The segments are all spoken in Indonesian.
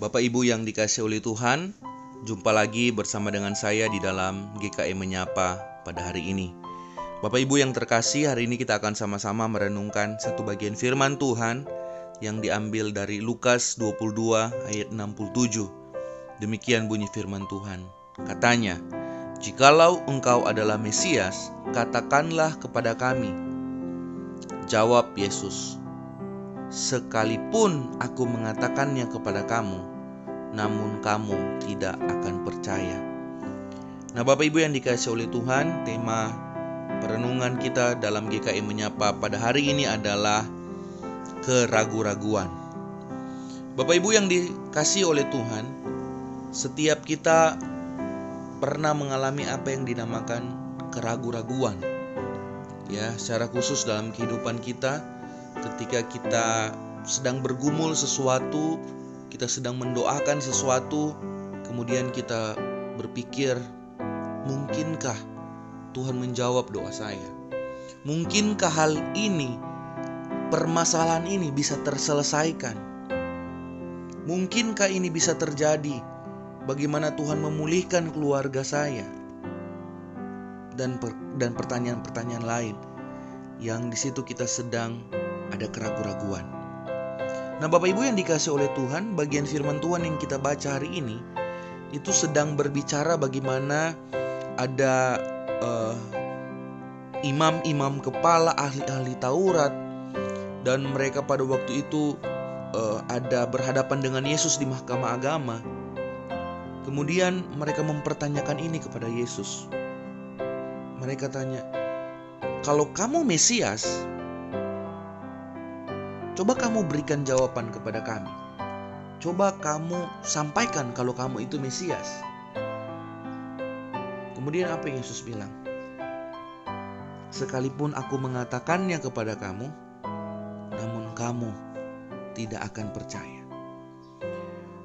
Bapak Ibu yang dikasih oleh Tuhan, jumpa lagi bersama dengan saya di dalam GKE Menyapa pada hari ini. Bapak Ibu yang terkasih, hari ini kita akan sama-sama merenungkan satu bagian firman Tuhan yang diambil dari Lukas 22 ayat 67. Demikian bunyi firman Tuhan. Katanya, "Jikalau engkau adalah Mesias, katakanlah kepada kami." Jawab Yesus, "Sekalipun aku mengatakannya kepada kamu, namun kamu tidak akan percaya. Nah, Bapak Ibu yang dikasih oleh Tuhan, tema perenungan kita dalam GKI Menyapa pada hari ini adalah keragu-raguan. Bapak Ibu yang dikasih oleh Tuhan, setiap kita pernah mengalami apa yang dinamakan keragu-raguan. Ya, secara khusus dalam kehidupan kita ketika kita sedang bergumul sesuatu kita sedang mendoakan sesuatu, kemudian kita berpikir, mungkinkah Tuhan menjawab doa saya? Mungkinkah hal ini, permasalahan ini bisa terselesaikan? Mungkinkah ini bisa terjadi? Bagaimana Tuhan memulihkan keluarga saya? Dan per, dan pertanyaan-pertanyaan lain yang di situ kita sedang ada keraguan-raguan. Nah, Bapak Ibu yang dikasih oleh Tuhan, bagian firman Tuhan yang kita baca hari ini itu sedang berbicara bagaimana ada imam-imam uh, kepala ahli-ahli Taurat dan mereka pada waktu itu uh, ada berhadapan dengan Yesus di mahkamah agama. Kemudian mereka mempertanyakan ini kepada Yesus. Mereka tanya, "Kalau kamu Mesias, Coba kamu berikan jawaban kepada kami. Coba kamu sampaikan kalau kamu itu Mesias. Kemudian apa yang Yesus bilang? Sekalipun aku mengatakannya kepada kamu, namun kamu tidak akan percaya.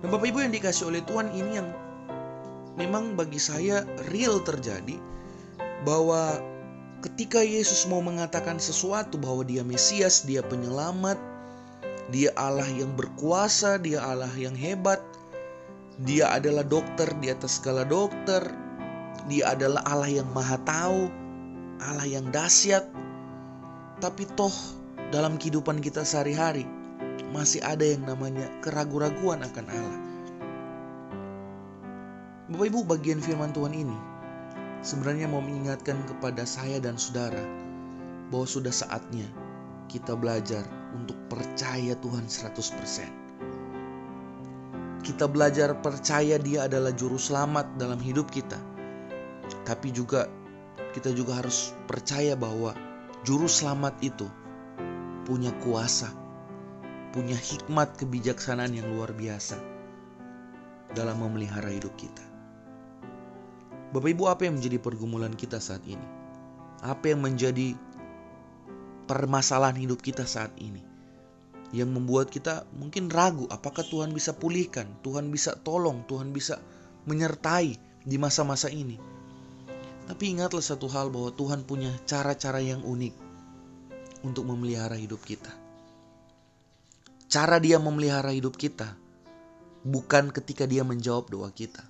Nah, Bapak Ibu yang dikasih oleh Tuhan ini yang memang bagi saya real terjadi bahwa ketika Yesus mau mengatakan sesuatu bahwa dia Mesias, dia penyelamat, dia Allah yang berkuasa, dia Allah yang hebat. Dia adalah dokter di atas segala dokter. Dia adalah Allah yang maha tahu, Allah yang dahsyat. Tapi toh dalam kehidupan kita sehari-hari masih ada yang namanya keraguan-raguan akan Allah. Bapak Ibu bagian firman Tuhan ini sebenarnya mau mengingatkan kepada saya dan saudara bahwa sudah saatnya kita belajar untuk percaya Tuhan 100%. Kita belajar percaya dia adalah juru selamat dalam hidup kita. Tapi juga kita juga harus percaya bahwa juru selamat itu punya kuasa, punya hikmat kebijaksanaan yang luar biasa dalam memelihara hidup kita. Bapak Ibu, apa yang menjadi pergumulan kita saat ini? Apa yang menjadi permasalahan hidup kita saat ini yang membuat kita mungkin ragu apakah Tuhan bisa pulihkan, Tuhan bisa tolong, Tuhan bisa menyertai di masa-masa ini. Tapi ingatlah satu hal bahwa Tuhan punya cara-cara yang unik untuk memelihara hidup kita. Cara dia memelihara hidup kita bukan ketika dia menjawab doa kita.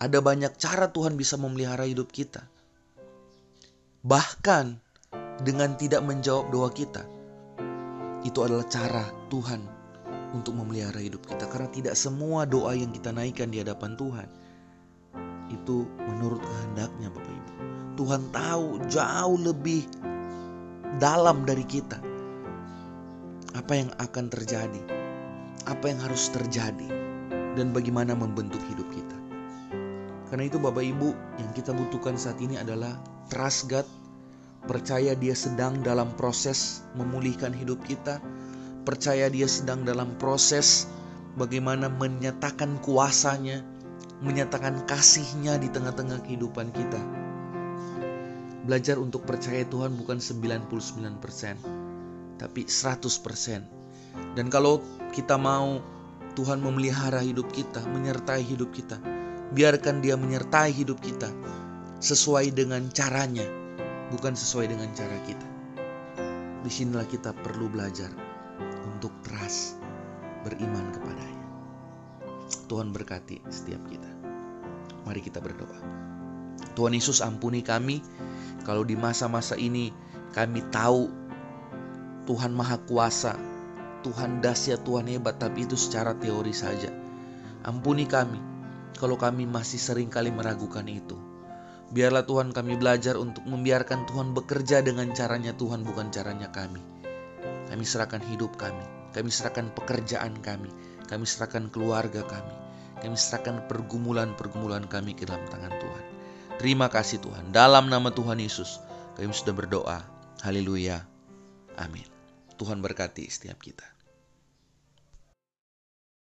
Ada banyak cara Tuhan bisa memelihara hidup kita. Bahkan dengan tidak menjawab doa kita. Itu adalah cara Tuhan untuk memelihara hidup kita karena tidak semua doa yang kita naikkan di hadapan Tuhan itu menurut kehendaknya Bapak Ibu. Tuhan tahu jauh lebih dalam dari kita apa yang akan terjadi, apa yang harus terjadi dan bagaimana membentuk hidup kita. Karena itu Bapak Ibu yang kita butuhkan saat ini adalah trust God Percaya dia sedang dalam proses memulihkan hidup kita. Percaya dia sedang dalam proses bagaimana menyatakan kuasanya, menyatakan kasihnya di tengah-tengah kehidupan kita. Belajar untuk percaya Tuhan bukan 99%, tapi 100%. Dan kalau kita mau Tuhan memelihara hidup kita, menyertai hidup kita, biarkan dia menyertai hidup kita sesuai dengan caranya, bukan sesuai dengan cara kita. Di sinilah kita perlu belajar untuk trust, beriman kepadanya. Tuhan berkati setiap kita. Mari kita berdoa. Tuhan Yesus ampuni kami kalau di masa-masa ini kami tahu Tuhan Maha Kuasa, Tuhan dahsyat, Tuhan hebat, tapi itu secara teori saja. Ampuni kami kalau kami masih sering kali meragukan itu. Biarlah Tuhan kami belajar untuk membiarkan Tuhan bekerja dengan caranya Tuhan bukan caranya kami. Kami serahkan hidup kami, kami serahkan pekerjaan kami, kami serahkan keluarga kami, kami serahkan pergumulan-pergumulan kami ke dalam tangan Tuhan. Terima kasih Tuhan, dalam nama Tuhan Yesus kami sudah berdoa. Haleluya. Amin. Tuhan berkati setiap kita.